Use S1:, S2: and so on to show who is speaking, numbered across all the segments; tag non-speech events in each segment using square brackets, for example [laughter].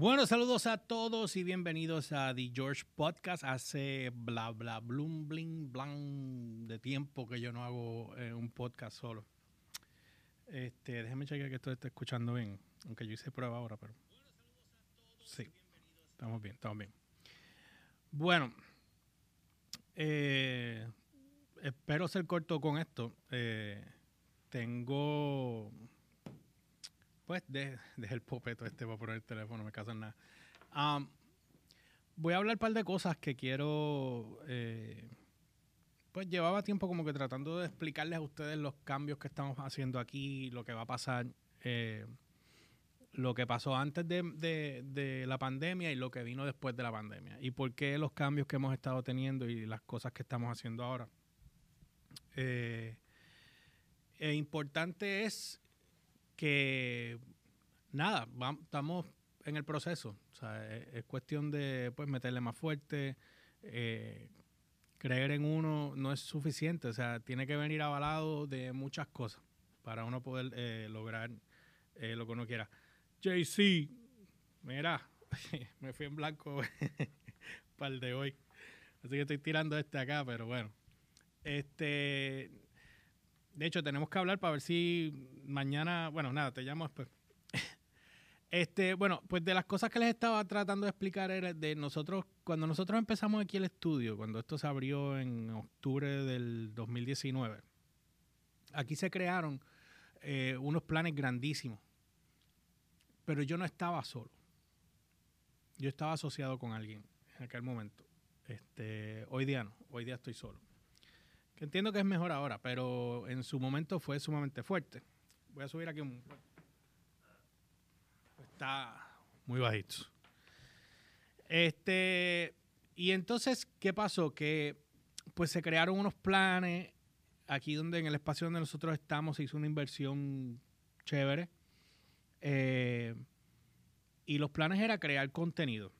S1: Bueno, saludos a todos y bienvenidos a The George Podcast. Hace bla bla blum bling blan de tiempo que yo no hago eh, un podcast solo. Este, déjame chequear que esto esté escuchando bien, aunque yo hice prueba ahora, pero sí, estamos bien, estamos bien. Bueno, eh, espero ser corto con esto. Eh, tengo pues de, deje el popeto este para poner el teléfono, me caso nada. voy a hablar un par de cosas que quiero. Eh, pues llevaba tiempo como que tratando de explicarles a ustedes los cambios que estamos haciendo aquí, lo que va a pasar, eh, lo que pasó antes de, la pandemia y lo que vino después de la pandemia. Y por qué los cambios que hemos estado teniendo y las cosas que estamos haciendo ahora. Eh, e importante es que nada, estamos en el proceso. O sea, es, cuestión de pues meterle más fuerte. Eh, creer en uno no es suficiente. O sea, tiene que venir avalado de muchas cosas para uno poder eh, lograr eh, lo que uno quiera. JC, mira, [laughs] me fui en blanco [laughs] para el de hoy. Así que estoy tirando este acá, pero bueno. Este, de hecho, tenemos que hablar para ver si mañana, bueno, nada, te llamo después. [laughs] Este, bueno, pues de las cosas que les estaba tratando de explicar era de nosotros, cuando nosotros empezamos aquí el estudio, cuando esto se abrió en octubre del 2019, aquí se crearon eh, unos planes grandísimos, pero yo no estaba solo. Yo estaba asociado con alguien en aquel momento. Este, hoy día no, hoy día estoy solo. Que entiendo que es mejor ahora, pero en su momento fue sumamente fuerte. Voy a subir aquí un... Está muy bajito. Este, y entonces, ¿qué pasó? Que pues se crearon unos planes aquí donde en el espacio donde nosotros estamos se hizo una inversión chévere. Eh, y los planes era crear contenido.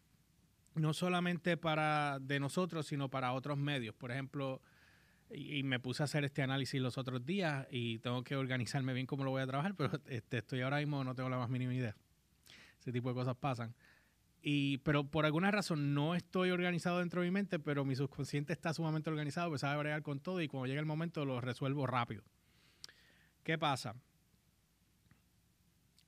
S1: No solamente para de nosotros, sino para otros medios. Por ejemplo, y, me puse a hacer este análisis los otros días y tengo que organizarme bien cómo lo voy a trabajar, pero este, estoy ahora mismo, no tengo la más mínima idea. Ese tipo de cosas pasan. Y, pero por alguna razón no estoy organizado dentro de mi mente, pero mi subconsciente está sumamente organizado, pues sabe bregar con todo y cuando llega el momento lo resuelvo rápido. ¿Qué pasa?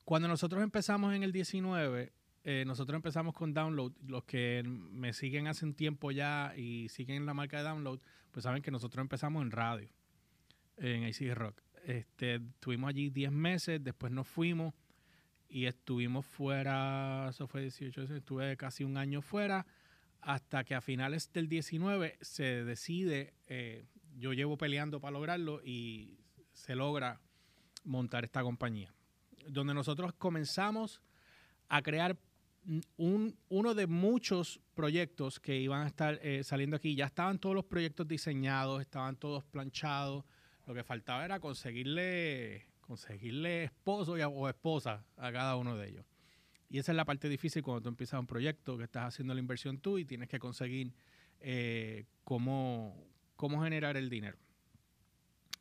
S1: Cuando nosotros empezamos en el 19, eh, nosotros empezamos con Download. Los que me siguen hace un tiempo ya y siguen la marca de Download, pues saben que nosotros empezamos en radio, en AC Rock. Este, estuvimos allí 10 meses, después nos fuimos y estuvimos fuera, eso fue 18, estuve casi un año fuera, hasta que a finales del 19 se decide, eh, yo llevo peleando para lograrlo y se logra montar esta compañía, donde nosotros comenzamos a crear un, uno de muchos proyectos que iban a estar eh, saliendo aquí. Ya estaban todos los proyectos diseñados, estaban todos planchados. Lo que faltaba era conseguirle, conseguirle esposo o esposa a cada uno de ellos. Y esa es la parte difícil cuando tú empiezas un proyecto, que estás haciendo la inversión tú y tienes que conseguir eh, cómo, cómo generar el dinero.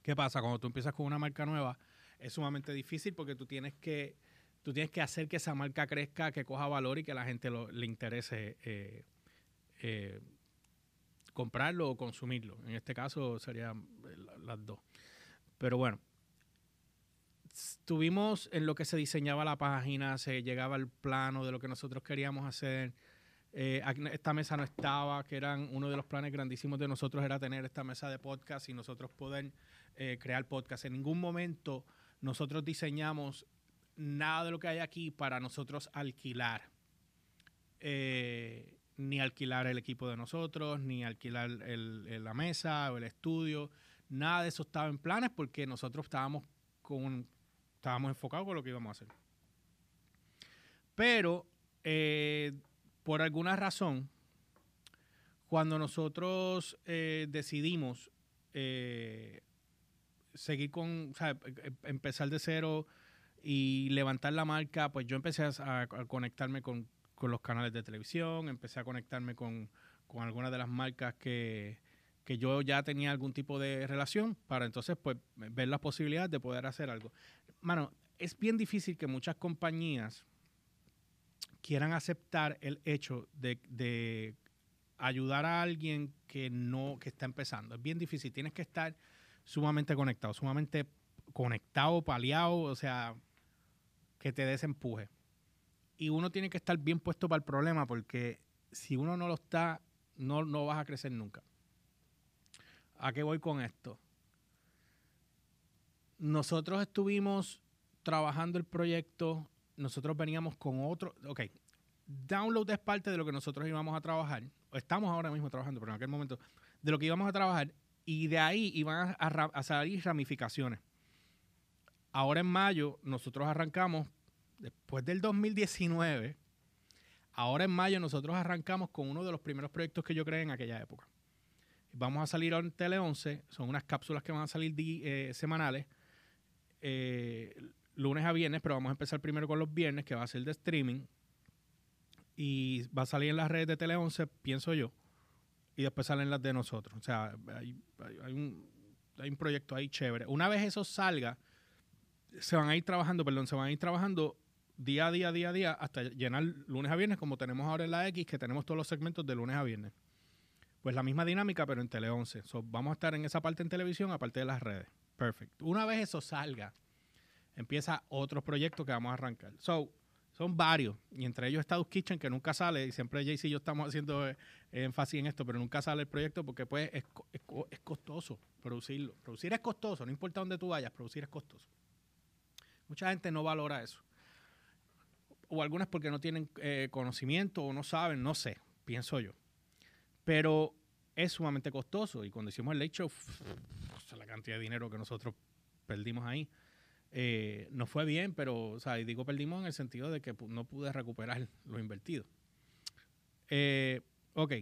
S1: ¿Qué pasa? Cuando tú empiezas con una marca nueva, es sumamente difícil porque tú tienes que tú tienes que hacer que esa marca crezca, que coja valor y que la gente le interese eh, eh, comprarlo o consumirlo. En este caso serían las dos. Pero bueno, estuvimos en lo que se diseñaba la página, se llegaba al plano de lo que nosotros queríamos hacer. Eh, esta mesa no estaba, que eran uno de los planes grandísimos de nosotros era tener esta mesa de podcast y nosotros poder crear podcast. En ningún momento nosotros diseñamos nada de lo que hay aquí para nosotros alquilar. Eh, ni alquilar el equipo de nosotros, ni alquilar la mesa o el estudio. Nada de eso estaba en planes porque nosotros estábamos, con, estábamos enfocados con lo que íbamos a hacer. Pero, eh, por alguna razón, cuando nosotros eh, decidimos seguir con, o sea, em, empezar de cero, y levantar la marca, pues yo empecé a, conectarme con, los canales de televisión, empecé a conectarme con, algunas de las marcas que, yo ya tenía algún tipo de relación para entonces pues ver las posibilidades de poder hacer algo. Mano, es bien difícil que muchas compañías quieran aceptar el hecho de, ayudar a alguien que no, que está empezando. Es bien difícil. Tienes que estar sumamente conectado, sumamente conectado, paliado, o sea, que te desempuje. Y uno tiene que estar bien puesto para el problema porque si uno no lo está, no, no vas a crecer nunca. ¿A qué voy con esto? Nosotros estuvimos trabajando el proyecto, nosotros veníamos con otro, ok, download es parte de lo que nosotros íbamos a trabajar, estamos ahora mismo trabajando, pero en aquel momento, de lo que íbamos a trabajar, y de ahí iban a, salir ramificaciones. Ahora en mayo nosotros arrancamos, después del 2019, ahora en mayo nosotros arrancamos con uno de los primeros proyectos que yo creé en aquella época. Vamos a salir en Tele 11, son unas cápsulas que van a salir eh, semanales, eh, lunes a viernes, pero vamos a empezar primero con los viernes, que va a ser de streaming. Y va a salir en las redes de Tele 11, pienso yo y después salen las de nosotros. O sea, hay, un, hay un proyecto ahí chévere. Una vez eso salga, se van a ir trabajando, perdón, se van a ir trabajando día a día, día a día, hasta llenar lunes a viernes, como tenemos ahora en la X, que tenemos todos los segmentos de lunes a viernes. Pues la misma dinámica, pero en Tele 11. vamos a estar en esa parte en televisión, aparte de las redes. Perfecto. Una vez eso salga, empieza otro proyecto que vamos a arrancar. So, son varios, y entre ellos está Dusk Kitchen, que nunca sale, y siempre Jayce y yo estamos haciendo eh, énfasis en esto, pero nunca sale el proyecto porque pues es, es, costoso producirlo. Producir es costoso, no importa dónde tú vayas, producir es costoso. Mucha gente no valora eso. O algunas porque no tienen eh, conocimiento o no saben, no sé, pienso yo. Pero es sumamente costoso, y cuando hicimos el Late la cantidad de dinero que nosotros perdimos ahí. Eh, no fue bien, pero, o sea, digo perdimos en el sentido de que no pude recuperar lo invertido. Eh, ok.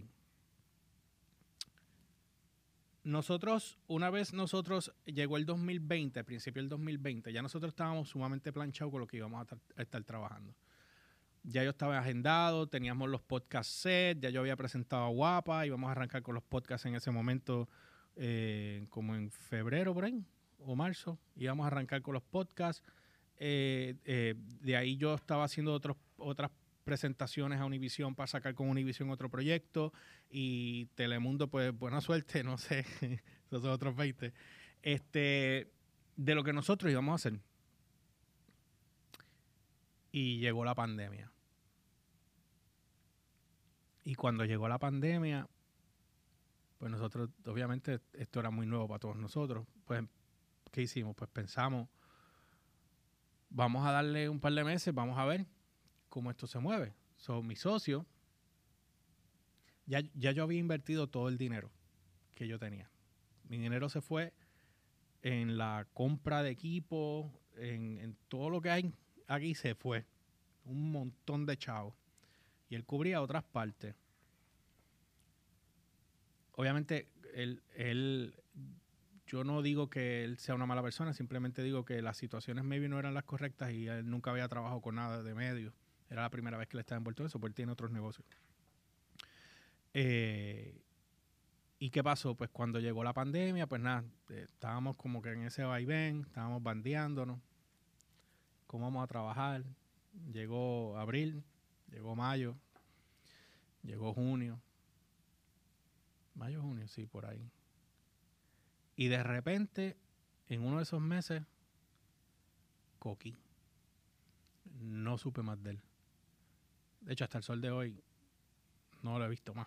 S1: Nosotros, una vez nosotros llegó el 2020, al principio del 2020, ya nosotros estábamos sumamente planchados con lo que íbamos a, estar trabajando. Ya yo estaba agendado, teníamos los podcasts set, ya yo había presentado a Guapa, íbamos a arrancar con los podcasts en ese momento, eh, como en febrero por o marzo, íbamos a arrancar con los podcasts. Eh, eh, de ahí yo estaba haciendo otros, otras presentaciones a Univision para sacar con Univision otro proyecto y Telemundo, pues buena suerte, [laughs] no sé, esos son otros 20, este, de lo que nosotros íbamos a hacer. Y llegó la pandemia. Y cuando llegó la pandemia, pues nosotros, obviamente, esto era muy nuevo para todos nosotros, pues ¿qué hicimos? Pues pensamos, vamos a darle un par de meses, vamos a ver cómo esto se mueve. So, mi socio, ya, ya yo había invertido todo el dinero que yo tenía. Mi dinero se fue en la compra de equipo, en, en todo lo que hay aquí se fue. Un montón de chavos. Y él cubría otras partes. Obviamente, él, él yo no digo que él sea una mala persona, simplemente digo que las situaciones maybe no eran las correctas y él nunca había trabajado con nada de medios. Era la primera vez que le estaba envuelto en eso, porque él tiene otros negocios. Eh, ¿Y qué pasó? Pues cuando llegó la pandemia, pues nada, eh, estábamos como que en ese vaivén, estábamos bandeándonos. ¿Cómo vamos a trabajar? Llegó abril, llegó mayo, llegó junio. Mayo, junio, sí, por ahí. Y de repente, en uno de esos meses, Coqui. No supe más de él. De hecho, hasta el sol de hoy no lo he visto más.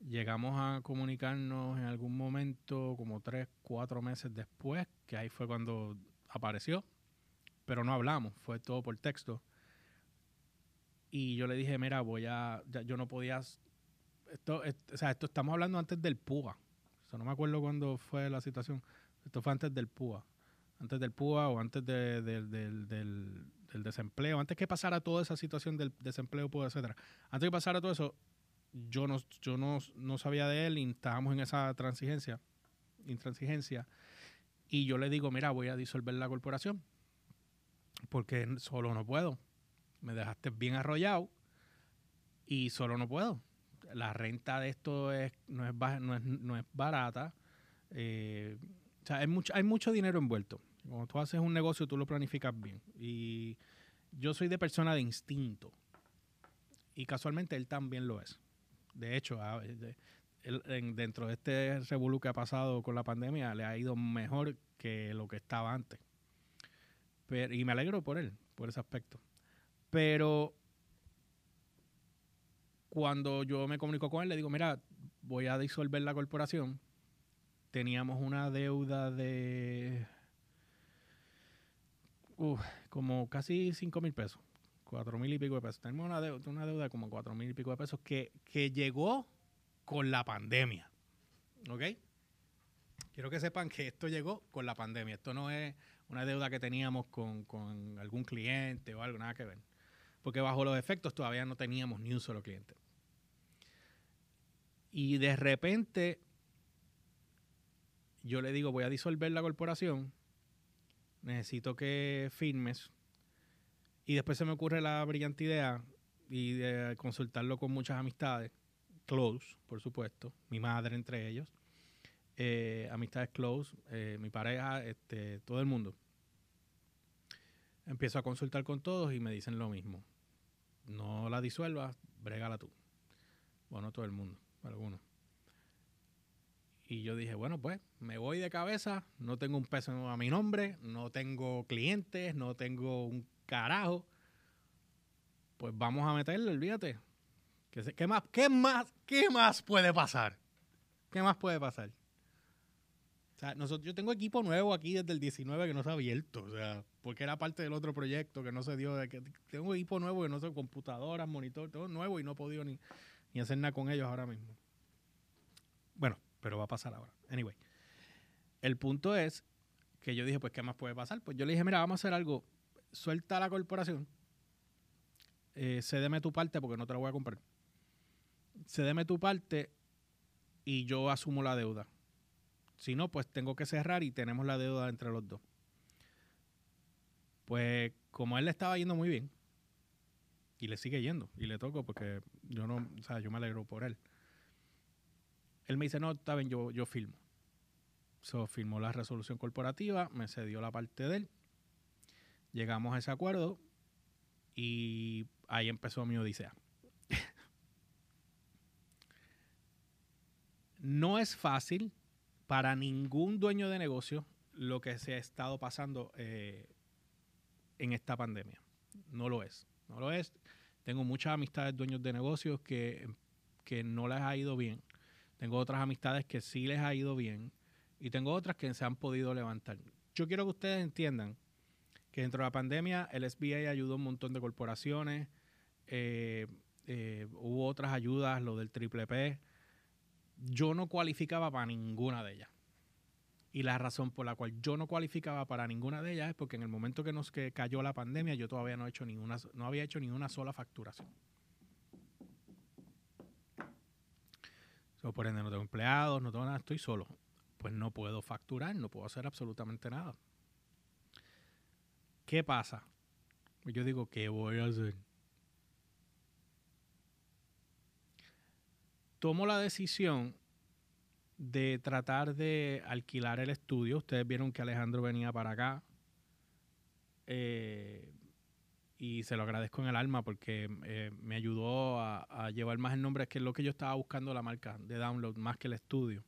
S1: Llegamos a comunicarnos en algún momento, como tres, cuatro meses después, que ahí fue cuando apareció, pero no hablamos, fue todo por texto. Y yo le dije, mira, voy a, yo no podía, esto, o sea, esto estamos hablando antes del PUA, no me acuerdo cuándo fue la situación. Esto fue antes del PUA. Antes del PUA o antes del, desempleo. Antes que pasara toda esa situación del desempleo, etcétera. Antes que pasara todo eso, yo no, yo no, no sabía de él y estábamos en esa transigencia, intransigencia. Y yo le digo, mira, voy a disolver la corporación. Porque solo no puedo. Me dejaste bien arrollado y solo no puedo la renta de esto es, no, es, no, es, no es barata. Eh, o sea, hay mucho, hay mucho dinero envuelto. Cuando tú haces un negocio, tú lo planificas bien. Y yo soy de persona de instinto. Y casualmente él también lo es. De hecho, dentro de este revolú que ha pasado con la pandemia, le ha ido mejor que lo que estaba antes. y me alegro por él, por ese aspecto. Pero cuando yo me comunico con él, le digo, mira, voy a disolver la corporación. Teníamos una deuda de como casi 5 mil pesos, 4 mil y pico de pesos. Tenemos una deuda, una deuda de como 4 mil y pico de pesos que, que llegó con la pandemia. ¿Ok? Quiero que sepan que esto llegó con la pandemia. Esto no es una deuda que teníamos con, con algún cliente o algo, nada que ver. Porque bajo los efectos todavía no teníamos ni un solo cliente. Y de repente yo le digo, voy a disolver la corporación, necesito que firmes. Y después se me ocurre la brillante idea y de consultarlo con muchas amistades, close, por supuesto, mi madre entre ellos, eh, amistades close, eh, mi pareja, este, todo el mundo. Empiezo a consultar con todos y me dicen lo mismo. No la disuelvas, brégala tú. Bueno, todo el mundo, algunos. Y yo dije, bueno, pues me voy de cabeza, no tengo un peso a mi nombre, no tengo clientes, no tengo un carajo. Pues vamos a meterle, olvídate. ¿Qué, más, qué, más, ¿Qué más puede pasar? ¿Qué más puede pasar? O sea, nosotros, yo tengo equipo nuevo aquí desde el 19 que no se ha abierto, o sea, porque era parte del otro proyecto que no se dio. De que, tengo equipo nuevo que no sé, computadoras, monitor, todo nuevo y no he podido ni, ni hacer nada con ellos ahora mismo. Bueno, pero va a pasar ahora. Anyway, el punto es que yo dije, pues, ¿qué más puede pasar? Pues yo le dije, mira, vamos a hacer algo. Suelta la corporación, eh, cédeme tu parte porque no te la voy a comprar. Cédeme tu parte y yo asumo la deuda. Si no, pues tengo que cerrar y tenemos la deuda entre los dos. Pues como él le estaba yendo muy bien, y le sigue yendo, y le toco porque yo no, o sea, yo me alegro por él. Él me dice, no, está bien, yo, yo filmo. So, firmó la resolución corporativa, me cedió la parte de él. Llegamos a ese acuerdo y ahí empezó mi odisea. [laughs] no es fácil para ningún dueño de negocio lo que se ha estado pasando eh, en esta pandemia. No lo es. No lo es. Tengo muchas amistades dueños de negocios que, que no les ha ido bien. Tengo otras amistades que sí les ha ido bien y tengo otras que se han podido levantar. Yo quiero que ustedes entiendan que dentro de la pandemia el SBA ayudó a un montón de corporaciones, eh, eh, hubo otras ayudas, lo del triple P. Yo no cualificaba para ninguna de ellas. Y la razón por la cual yo no cualificaba para ninguna de ellas es porque en el momento que nos cayó la pandemia yo todavía no, he hecho ninguna, no había hecho ni una sola facturación. Por ende no tengo empleados, no tengo nada, estoy solo. Pues no puedo facturar, no puedo hacer absolutamente nada. ¿Qué pasa? Yo digo, ¿qué voy a hacer? Tomo la decisión de tratar de alquilar el estudio. Ustedes vieron que Alejandro venía para acá. Eh, y se lo agradezco en el alma porque eh, me ayudó a, llevar más el nombre, que es lo que yo estaba buscando la marca de download, más que el estudio.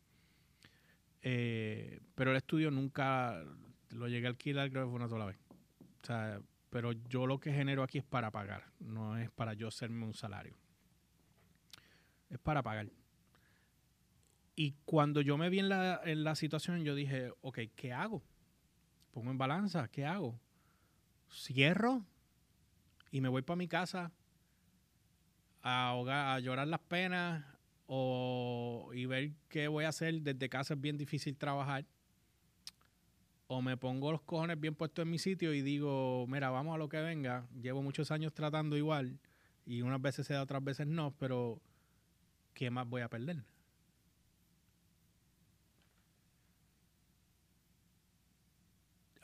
S1: Eh, pero el estudio nunca lo llegué a alquilar, creo que fue una sola vez. Pero yo lo que genero aquí es para pagar, no es para yo hacerme un salario. Es para pagar. Y cuando yo me vi en la, en la situación, yo dije, ok, ¿qué hago? Pongo en balanza, ¿qué hago? ¿Cierro? Y me voy para mi casa a, a llorar las penas o, y ver qué voy a hacer. Desde casa es bien difícil trabajar. O me pongo los cojones bien puestos en mi sitio y digo, mira, vamos a lo que venga. Llevo muchos años tratando igual y unas veces se da, otras veces no, pero ¿qué más voy a perder?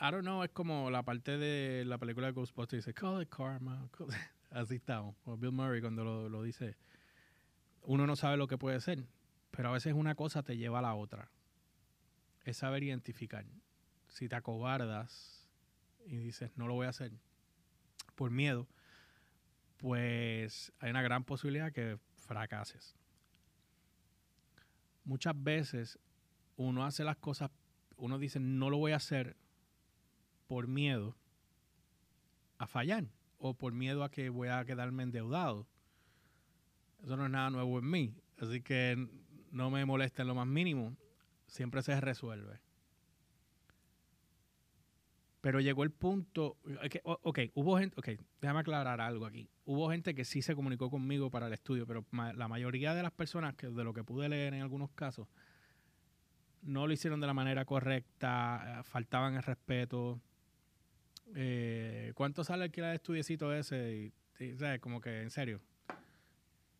S1: I don't know, es como la parte de la película de Ghostbusters dice, call it karma. [laughs] Así estamos. O Bill Murray cuando lo, lo, dice, uno no sabe lo que puede ser, pero a veces una cosa te lleva a la otra. Es saber identificar. Si te acobardas y dices, no lo voy a hacer por miedo, pues hay una gran posibilidad que fracases. Muchas veces uno hace las cosas, uno dice no lo voy a hacer por miedo a fallar o por miedo a que voy a quedarme endeudado. Eso no es nada nuevo en mí, así que no me molesta en lo más mínimo, siempre se resuelve. Pero llegó el punto, ok, hubo gente, ok, déjame aclarar algo aquí. Hubo gente que sí se comunicó conmigo para el estudio, pero la mayoría de las personas, que de lo que pude leer en algunos casos, no lo hicieron de la manera correcta, eh, faltaban el respeto. Eh, ¿Cuánto sale alquilar el estudiecito ese? Y, como que, en serio.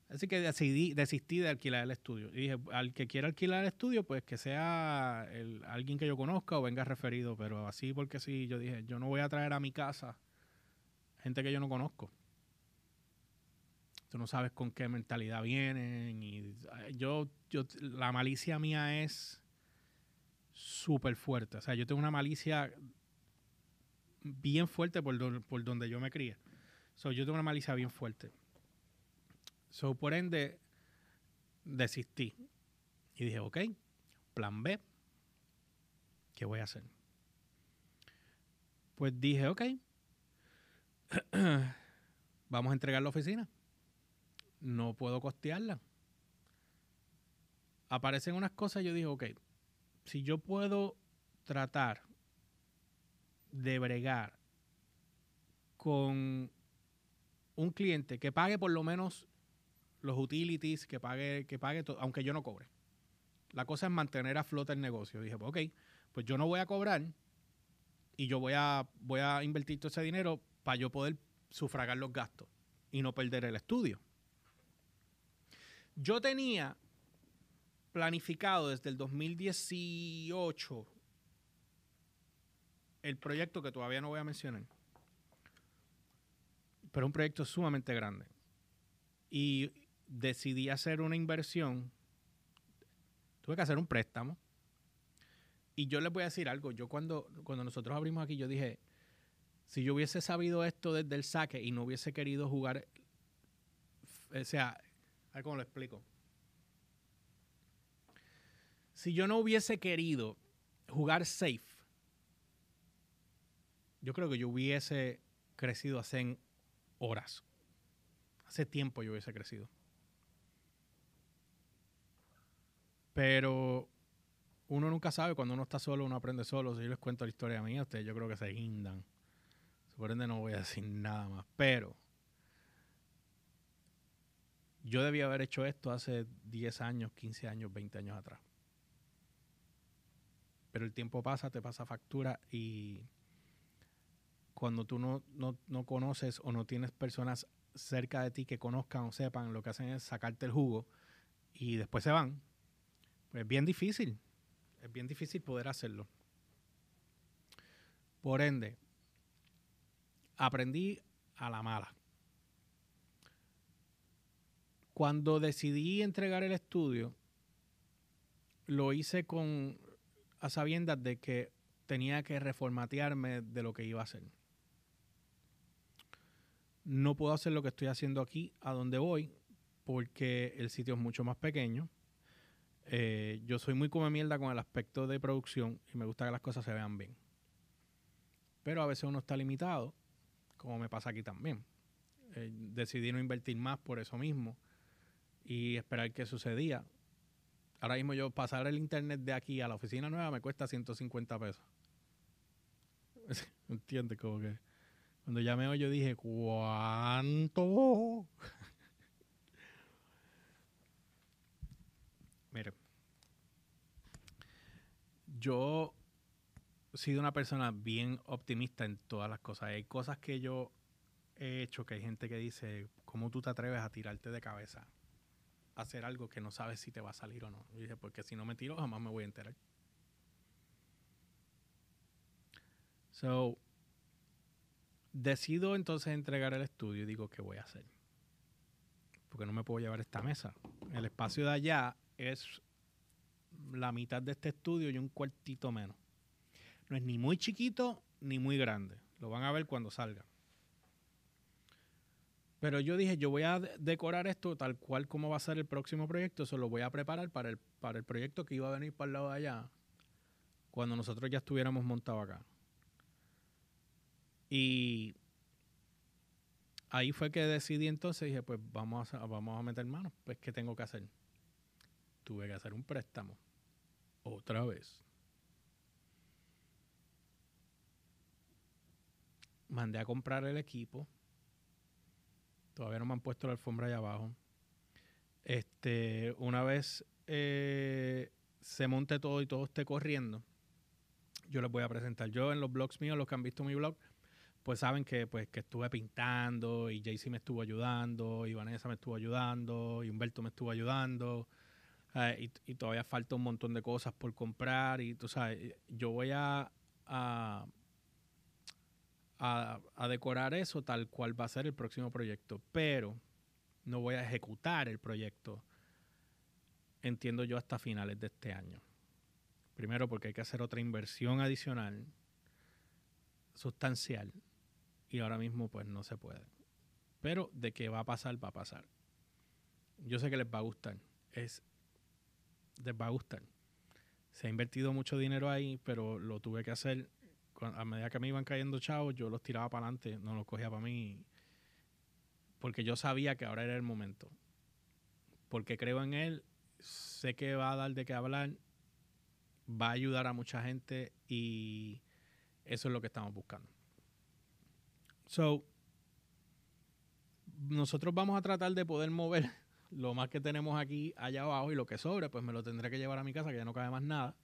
S1: Así que decidí, desistí de alquilar el estudio. Y dije, al que quiera alquilar el estudio, pues que sea alguien que yo conozca o venga referido. Pero así porque sí, yo dije, yo no voy a traer a mi casa gente que yo no conozco. Tú no sabes con qué mentalidad vienen. Y yo, yo la malicia mía es súper fuerte. O sea, yo tengo una malicia bien fuerte por, por donde yo me crié. So, yo tengo una malicia bien fuerte. So, por ende, desistí. Y dije, ok, plan B, ¿qué voy a hacer? Pues dije, ok, [clears throat] vamos a entregar la oficina. No puedo costearla. Aparecen unas cosas, yo dije, ok, si yo puedo tratar de bregar con un cliente que pague por lo menos los utilities, que pague, que pague todo, aunque yo no cobre. La cosa es mantener a flote el negocio. Dije, pues, ok, pues yo no voy a cobrar y yo voy a, voy a invertir todo ese dinero para yo poder sufragar los gastos y no perder el estudio. Yo tenía planificado desde el 2018 el proyecto que todavía no voy a mencionar, pero un proyecto sumamente grande. Y decidí hacer una inversión, tuve que hacer un préstamo. Y yo les voy a decir algo, yo cuando, cuando nosotros abrimos aquí, yo dije, si yo hubiese sabido esto desde el saque y no hubiese querido jugar, o sea, a ver cómo lo explico. Si yo no hubiese querido jugar safe, yo creo que yo hubiese crecido hace horas. Hace tiempo yo hubiese crecido. Pero uno nunca sabe, cuando uno está solo, uno aprende solo. Si yo les cuento la historia mía, ustedes yo creo que se guindan. Por ende no voy a decir nada más. Pero yo debía haber hecho esto hace 10 años, 15 años, 20 años atrás. Pero el tiempo pasa, te pasa factura y cuando tú no, no, no conoces o no tienes personas cerca de ti que conozcan o sepan, lo que hacen es sacarte el jugo y después se van es bien difícil. Es bien difícil poder hacerlo. Por ende, aprendí a la mala. Cuando decidí entregar el estudio, lo hice con a sabiendas de que tenía que reformatearme de lo que iba a hacer. No puedo hacer lo que estoy haciendo aquí, a donde voy, porque el sitio es mucho más pequeño eh, yo soy muy come mierda con el aspecto de producción y me gusta que las cosas se vean bien. Pero a veces uno está limitado, como me pasa aquí también. Eh, decidí no invertir más por eso mismo y esperar que sucedía. Ahora mismo yo pasar el internet de aquí a la oficina nueva me cuesta 150 pesos. [laughs] ¿Entiendes? Como que cuando llamé yo dije, ¿cuánto? [laughs] Mire, yo he sido una persona bien optimista en todas las cosas. Hay cosas que yo he hecho que hay gente que dice, ¿cómo tú te atreves a tirarte de cabeza a hacer algo que no sabes si te va a salir o no? Y dije, porque si no me tiro jamás me voy a enterar. So, decido entonces entregar el estudio y digo, ¿qué voy a hacer? Porque no me puedo llevar esta mesa. El espacio de allá es la mitad de este estudio y un cuartito menos. No es ni muy chiquito ni muy grande. Lo van a ver cuando salga. Pero yo dije, yo voy a decorar esto tal cual como va a ser el próximo proyecto, eso lo voy a preparar para el, para el proyecto que iba a venir para el lado de allá, cuando nosotros ya estuviéramos montados acá. Y ahí fue que decidí entonces, dije, pues vamos a, vamos a meter manos, pues ¿qué tengo que hacer? Tuve que hacer un préstamo, otra vez. Mandé a comprar el equipo Todavía no me han puesto la alfombra allá abajo. Este, una vez eh, se monte todo y todo esté corriendo, yo les voy a presentar. Yo en los blogs míos, los que han visto mi blog, pues saben que, pues, que estuve pintando y Jaycee me estuvo ayudando, y Vanessa me estuvo ayudando, y Humberto me estuvo ayudando. Eh, y, todavía falta un montón de cosas por comprar. Y tú sabes, yo voy a a, decorar eso tal cual va a ser el próximo proyecto, pero no voy a ejecutar el proyecto, entiendo yo, hasta finales de este año. Primero porque hay que hacer otra inversión adicional, sustancial, y ahora mismo pues no se puede. Pero de que va a pasar, va a pasar. Yo sé que les va a gustar. Es, les va a gustar. Se ha invertido mucho dinero ahí, pero lo tuve que hacer a medida que me iban cayendo chavos, yo los tiraba para adelante, no los cogía para mí. Porque yo sabía que ahora era el momento. Porque creo en él, sé que va a dar de qué hablar, va a ayudar a mucha gente y eso es lo que estamos buscando. So, nosotros vamos a tratar de poder mover [laughs] lo más que tenemos aquí allá abajo y lo que sobre, pues me lo tendré que llevar a mi casa, que ya no cabe más nada.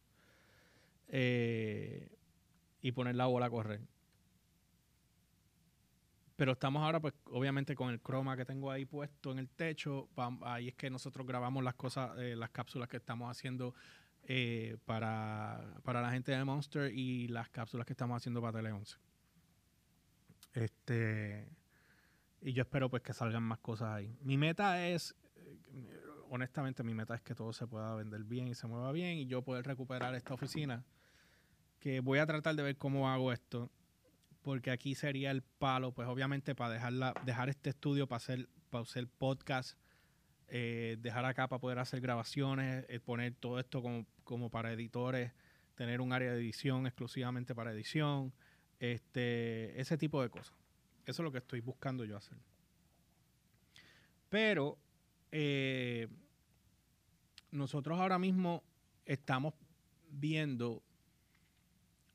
S1: Eh, y poner la bola a correr. Pero estamos ahora, pues, obviamente con el croma que tengo ahí puesto en el techo. Ahí es que nosotros grabamos las cosas, eh, las cápsulas que estamos haciendo eh, para, la gente de Monster y las cápsulas que estamos haciendo para Tele 11. Este, y yo espero pues que salgan más cosas ahí. Mi meta es, eh, honestamente, mi meta es que todo se pueda vender bien y se mueva bien y yo poder recuperar esta oficina que voy a tratar de ver cómo hago esto, porque aquí sería el palo, pues obviamente para dejarla, dejar este estudio para hacer, para hacer podcast, eh, dejar acá para poder hacer grabaciones, eh, poner todo esto como, como para editores, tener un área de edición exclusivamente para edición, este, ese tipo de cosas. Eso es lo que estoy buscando yo hacer. Pero eh, nosotros ahora mismo estamos viendo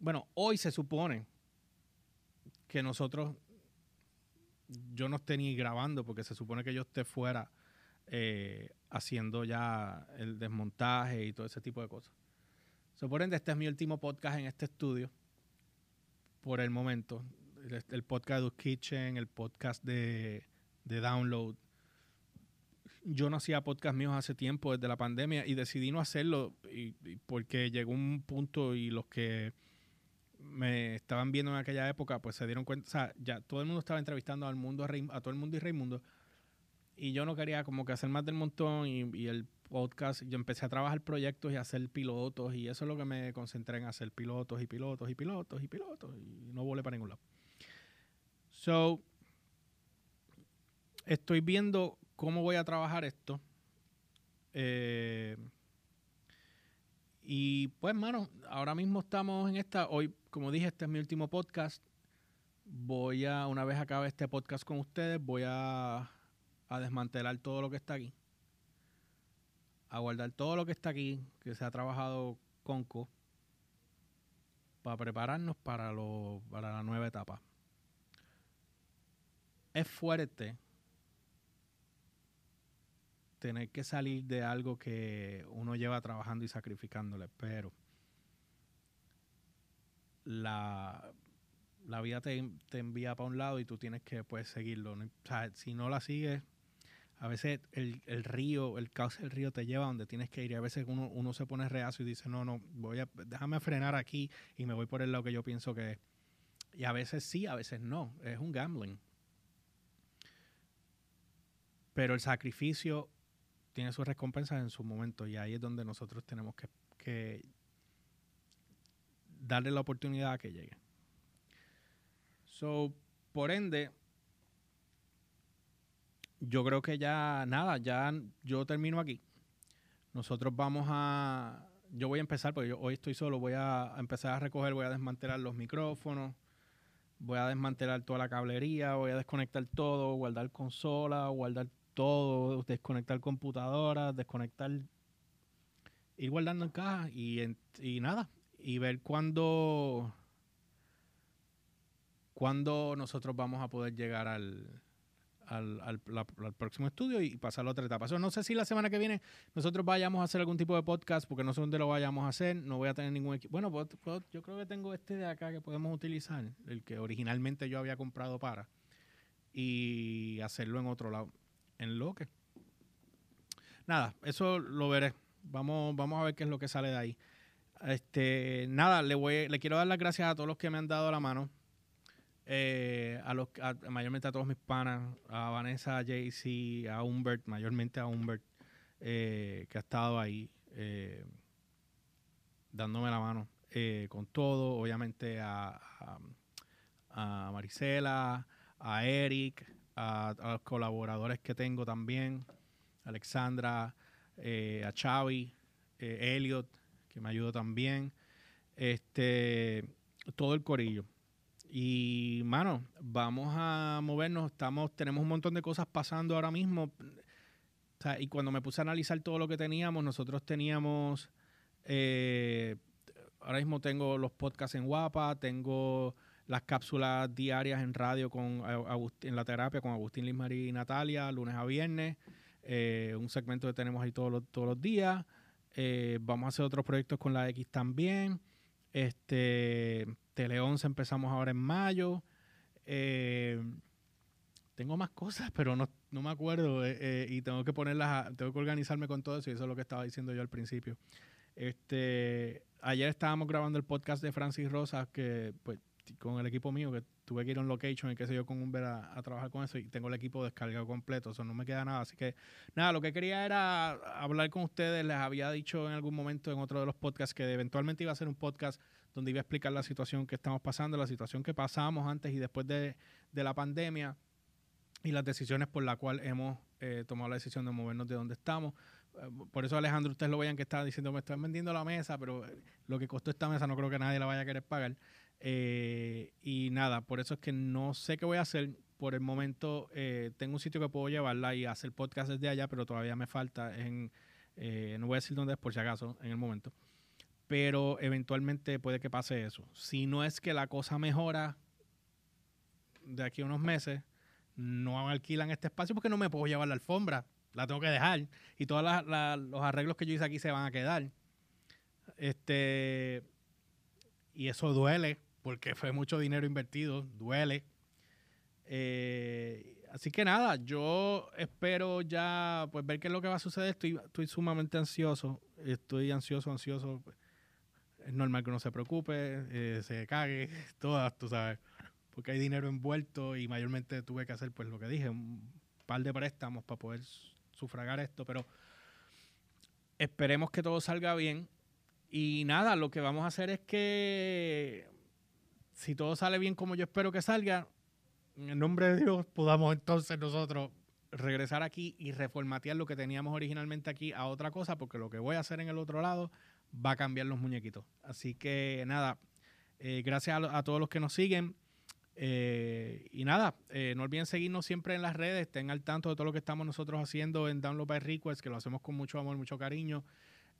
S1: bueno, hoy se supone que nosotros, yo no esté ni grabando porque se supone que yo esté fuera eh, haciendo ya el desmontaje y todo ese tipo de cosas. So, por ende, este es mi último podcast en este estudio por el momento. El, podcast de Kitchen, el podcast de, Download. Yo no hacía podcast míos hace tiempo, desde la pandemia, y decidí no hacerlo porque llegó un punto y los que me estaban viendo en aquella época, pues se dieron cuenta, o sea, ya todo el mundo estaba entrevistando al mundo, a, todo el mundo y Raimundo, y yo no quería como que hacer más del montón y, el podcast, yo empecé a trabajar proyectos y a hacer pilotos y eso es lo que me concentré en hacer pilotos y pilotos y pilotos y pilotos y no volé para ningún lado. So, estoy viendo cómo voy a trabajar esto. Eh, y pues, mano, ahora mismo estamos en esta. Hoy, como dije, este es mi último podcast. Voy a, una vez acabe este podcast con ustedes, voy a, a desmantelar todo lo que está aquí. A guardar todo lo que está aquí, que se ha trabajado Conco, para prepararnos para, lo, para la nueva etapa. Es fuerte tener que salir de algo que uno lleva trabajando y sacrificándole, pero la, la vida te, envía para un lado y tú tienes que pues seguirlo. O sea, si no la sigues, a veces el, el, río, el caos del río te lleva donde tienes que ir y a veces uno, uno se pone reacio y dice, no, no, voy a, déjame frenar aquí y me voy por el lado que yo pienso que es. Y a veces sí, a veces no, es un gambling. Pero el sacrificio tiene sus recompensas en su momento y ahí es donde nosotros tenemos que, darle la oportunidad a que llegue. So, por ende, yo creo que ya, nada, ya yo termino aquí. Nosotros vamos a, yo voy a empezar, porque yo hoy estoy solo, voy a empezar a recoger, voy a desmantelar los micrófonos, voy a desmantelar toda la cablería, voy a desconectar todo, guardar consola, guardar todo, desconectar computadoras, desconectar, ir guardando en caja y, y nada, y ver cuándo, cuándo nosotros vamos a poder llegar al, al, al, próximo estudio y pasar a otra etapa. no sé si la semana que viene nosotros vayamos a hacer algún tipo de podcast, porque no sé dónde lo vayamos a hacer, no voy a tener ningún equipo. Bueno, pues, pues, yo creo que tengo este de acá que podemos utilizar, el que originalmente yo había comprado para, y hacerlo en otro lado, en lo que. Nada, eso lo veré. Vamos, vamos a ver qué es lo que sale de ahí. Este, nada, le voy, le quiero dar las gracias a todos los que me han dado la mano eh, a los mayormente a todos mis panas, a Vanessa, a Jaycee, a Humbert, mayormente a Humbert, eh, que ha estado ahí eh, dándome la mano con todo, obviamente a, a, Marisela, a Eric, a, los colaboradores que tengo también, Alexandra, a Xavi, Elliot, que me ayudó también, este, todo el corillo y, mano, vamos a movernos. Estamos, tenemos un montón de cosas pasando ahora mismo. y cuando me puse a analizar todo lo que teníamos, nosotros teníamos. Eh, ahora mismo tengo los podcasts en Guapa, tengo las cápsulas diarias en radio con en la terapia con Agustín Lismarí y Natalia, lunes a viernes. Eh, un segmento que tenemos ahí todos los, todos los días. Eh, vamos a hacer otros proyectos con la X también. Este, Tele 11 empezamos ahora en mayo. Eh, tengo más cosas, pero no, me acuerdo eh, eh, y tengo que ponerlas, tengo que organizarme con todo eso y eso es lo que estaba diciendo yo al principio. Este, ayer estábamos grabando el podcast de Francis Rosa que pues con el equipo mío que tuve que ir a un location y qué sé yo con Umber a, a trabajar con eso y tengo el equipo descargado completo, eso no me queda nada, así que nada, lo que quería era hablar con ustedes, les había dicho en algún momento en otro de los podcasts que eventualmente iba a ser un podcast donde iba a explicar la situación que estamos pasando, la situación que pasamos antes y después de, la pandemia y las decisiones por las cuales hemos eh, tomado la decisión de movernos de donde estamos. Eh, por eso Alejandro, ustedes lo vean que está diciendo, me están vendiendo la mesa, pero eh, lo que costó esta mesa no creo que nadie la vaya a querer pagar. y nada, por eso es que no sé qué voy a hacer. Por el momento tengo un sitio que puedo llevarla y hacer podcast desde allá, pero todavía me falta. En, no voy a decir dónde es por si acaso en el momento pero eventualmente puede que pase eso. Si no es que la cosa mejora de aquí a unos meses, no alquilan este espacio porque no me puedo llevar la alfombra, la tengo que dejar y todos los arreglos que yo hice aquí se van a quedar. Este y eso duele porque fue mucho dinero invertido, duele. Eh, así que nada, yo espero ya pues ver qué es lo que va a suceder. Estoy, estoy sumamente ansioso, estoy ansioso, ansioso es normal que uno se preocupe, eh, se cague, [laughs] todas, tú sabes, porque hay dinero envuelto y mayormente tuve que hacer, pues lo que dije, un par de préstamos para poder sufragar esto, pero esperemos que todo salga bien. Y nada, lo que vamos a hacer es que si todo sale bien como yo espero que salga, en nombre de Dios podamos entonces nosotros regresar aquí y reformatear lo que teníamos originalmente aquí a otra cosa, porque lo que voy a hacer en el otro lado va a cambiar los muñequitos. Así que nada, eh, gracias a, todos los que nos siguen. Eh, y nada, eh, no olviden seguirnos siempre en las redes, estén al tanto de todo lo que estamos nosotros haciendo en Download by Request, que lo hacemos con mucho amor, mucho cariño.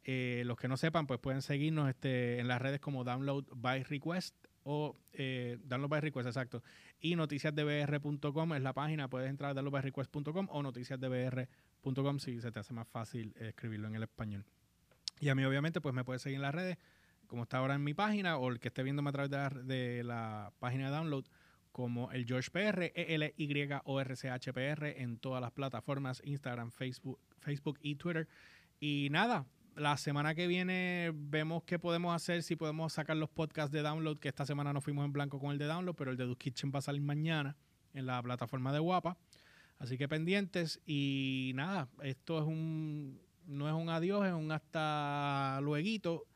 S1: los que no sepan, pues pueden seguirnos este, en las redes como Download by Request o Download by Request, exacto. Y noticiasdbr.com es la página, puedes entrar a downloadbyrequest.com o noticiasdbr.com si se te hace más fácil escribirlo en el español. Y a mí, obviamente, pues me puede seguir en las redes, como está ahora en mi página, o el que esté viéndome a través de la, página de download, como el George PR, E-L-Y-O-R-C-H-P-R, en todas las plataformas, Instagram, Facebook, Facebook y Twitter. Y nada, la semana que viene vemos qué podemos hacer, si podemos sacar los podcasts de download, que esta semana no fuimos en blanco con el de download, pero el de The Kitchen va a salir mañana en la plataforma de Guapa. Así que pendientes y nada, esto es un no es un adiós, es un hasta luego.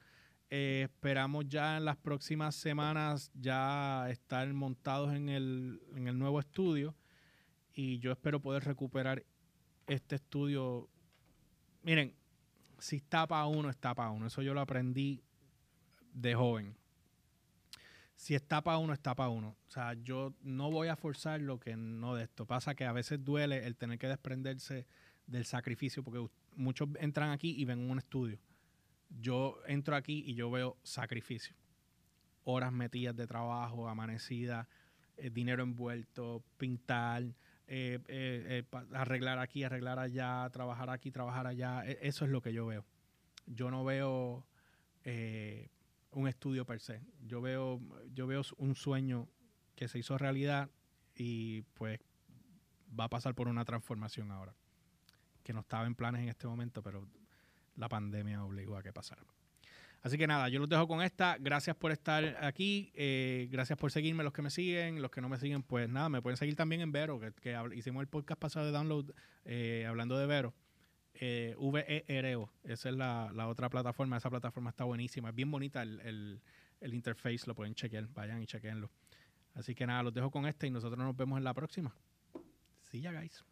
S1: Eh, esperamos ya en las próximas semanas ya estar montados en el, en el nuevo estudio y yo espero poder recuperar este estudio, miren, si está para uno, está para uno. Eso yo lo aprendí de joven. Si está para uno, está para uno. O sea, yo no voy a forzar lo que no de esto. Pasa que a veces duele el tener que desprenderse del sacrificio, porque muchos entran aquí y ven un estudio. Yo entro aquí y yo veo sacrificio. Horas metidas de trabajo, amanecida, eh, dinero envuelto, pintar, eh, eh, arreglar aquí, arreglar allá, trabajar aquí, trabajar allá. E, eso es lo que yo veo. Yo no veo un estudio per se. Yo veo, yo veo un sueño que se hizo realidad y pues va a pasar por una transformación ahora que no estaba en planes en este momento, pero la pandemia obligó a que pasara. Así que nada, yo los dejo con esta. Gracias por estar aquí. Eh, gracias por seguirme, los que me siguen. Los que no me siguen, pues nada, me pueden seguir también en Vero, que, hicimos el podcast pasado de download eh, hablando de Vero. Eh, VEREO, esa es la, otra plataforma. Esa plataforma está buenísima. Es bien bonita el, el interface, lo pueden chequear. Vayan y chequenlo. Así que nada, los dejo con esta y nosotros nos vemos en la próxima. See ya, guys.